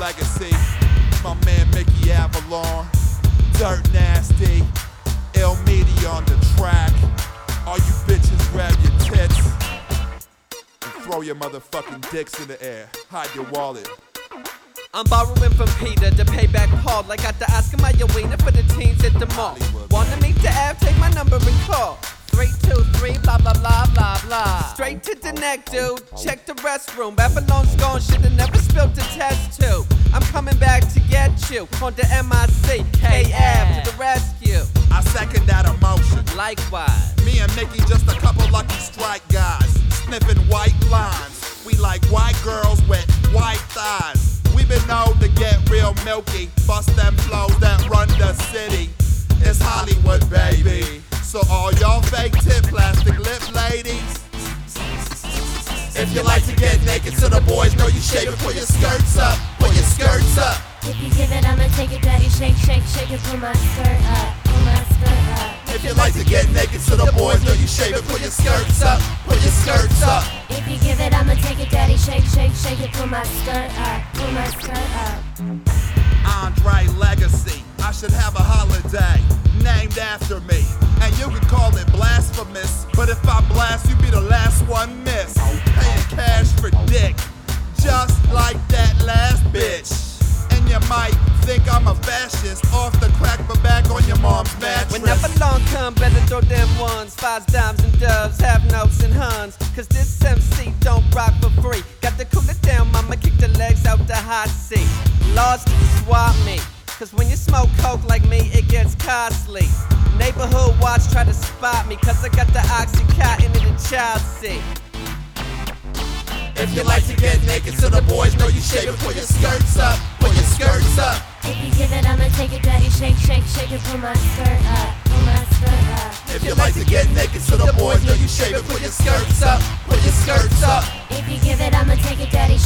legacy. My man Mickey Avalon, Dirt Nasty, iLL MEDiA on the track. All you bitches grab your tits and throw your motherfucking dicks in the air. Hide your wallet. I'm borrowing from Peter to pay back Paul. I got to ask him my arena for the teens at the mall. Wanna meet the F? Take my number and call. 323 blah blah blah blah blah. Straight to the neck, dude. Check the restroom. Babylon's gone, shoulda never spilled the test tube. I'm coming back to get you on the MIC KF to the rescue. I second that emotion. Likewise. Me and Mickey just a couple lucky strike guys, sniffing white lines. We like white girls with white thighs. We been known to get real milky, bust them flows that run the city. It's Hollywood, baby. So all y'all fake tip plastic lip ladies. If you like to get naked, so the boys know you shave it. Pull your skirts up, pull your skirts up. If you give it, I'ma take it, daddy. Shake, shake, shake it, pull my skirt up, pull my skirt up. If you like to get naked, so the boys know you shave it. Pull your skirts up, pull your skirts up. If you give it, I'ma take it, daddy. Shake, shake, shake it, pull my skirt up, pull my skirt up. Andre Legacy. I should have a holiday named after me. And you can call it blasphemous. But if I blast, you be the last one miss. Long come, better throw them ones. Fives, dimes, and doves, have notes and huns. Cause this MC don't rock for free. Got to cool it down, mama, kick the legs out the hot seat. Lost swap me. Cause when you smoke coke like me, it gets costly. Neighborhood watch try to spot me, cause I got the Oxycontin in the child seat. If you like to get naked, so the boys know you shave it. Pull your skirts up, pull your skirts up. If you give it, I'ma take it, daddy. Shake, shake, shake it, pull my skirt up, If you like to get naked, so the boys know you shave it. Pull your skirts up, put your skirts up. If you give it, I'ma take it, daddy.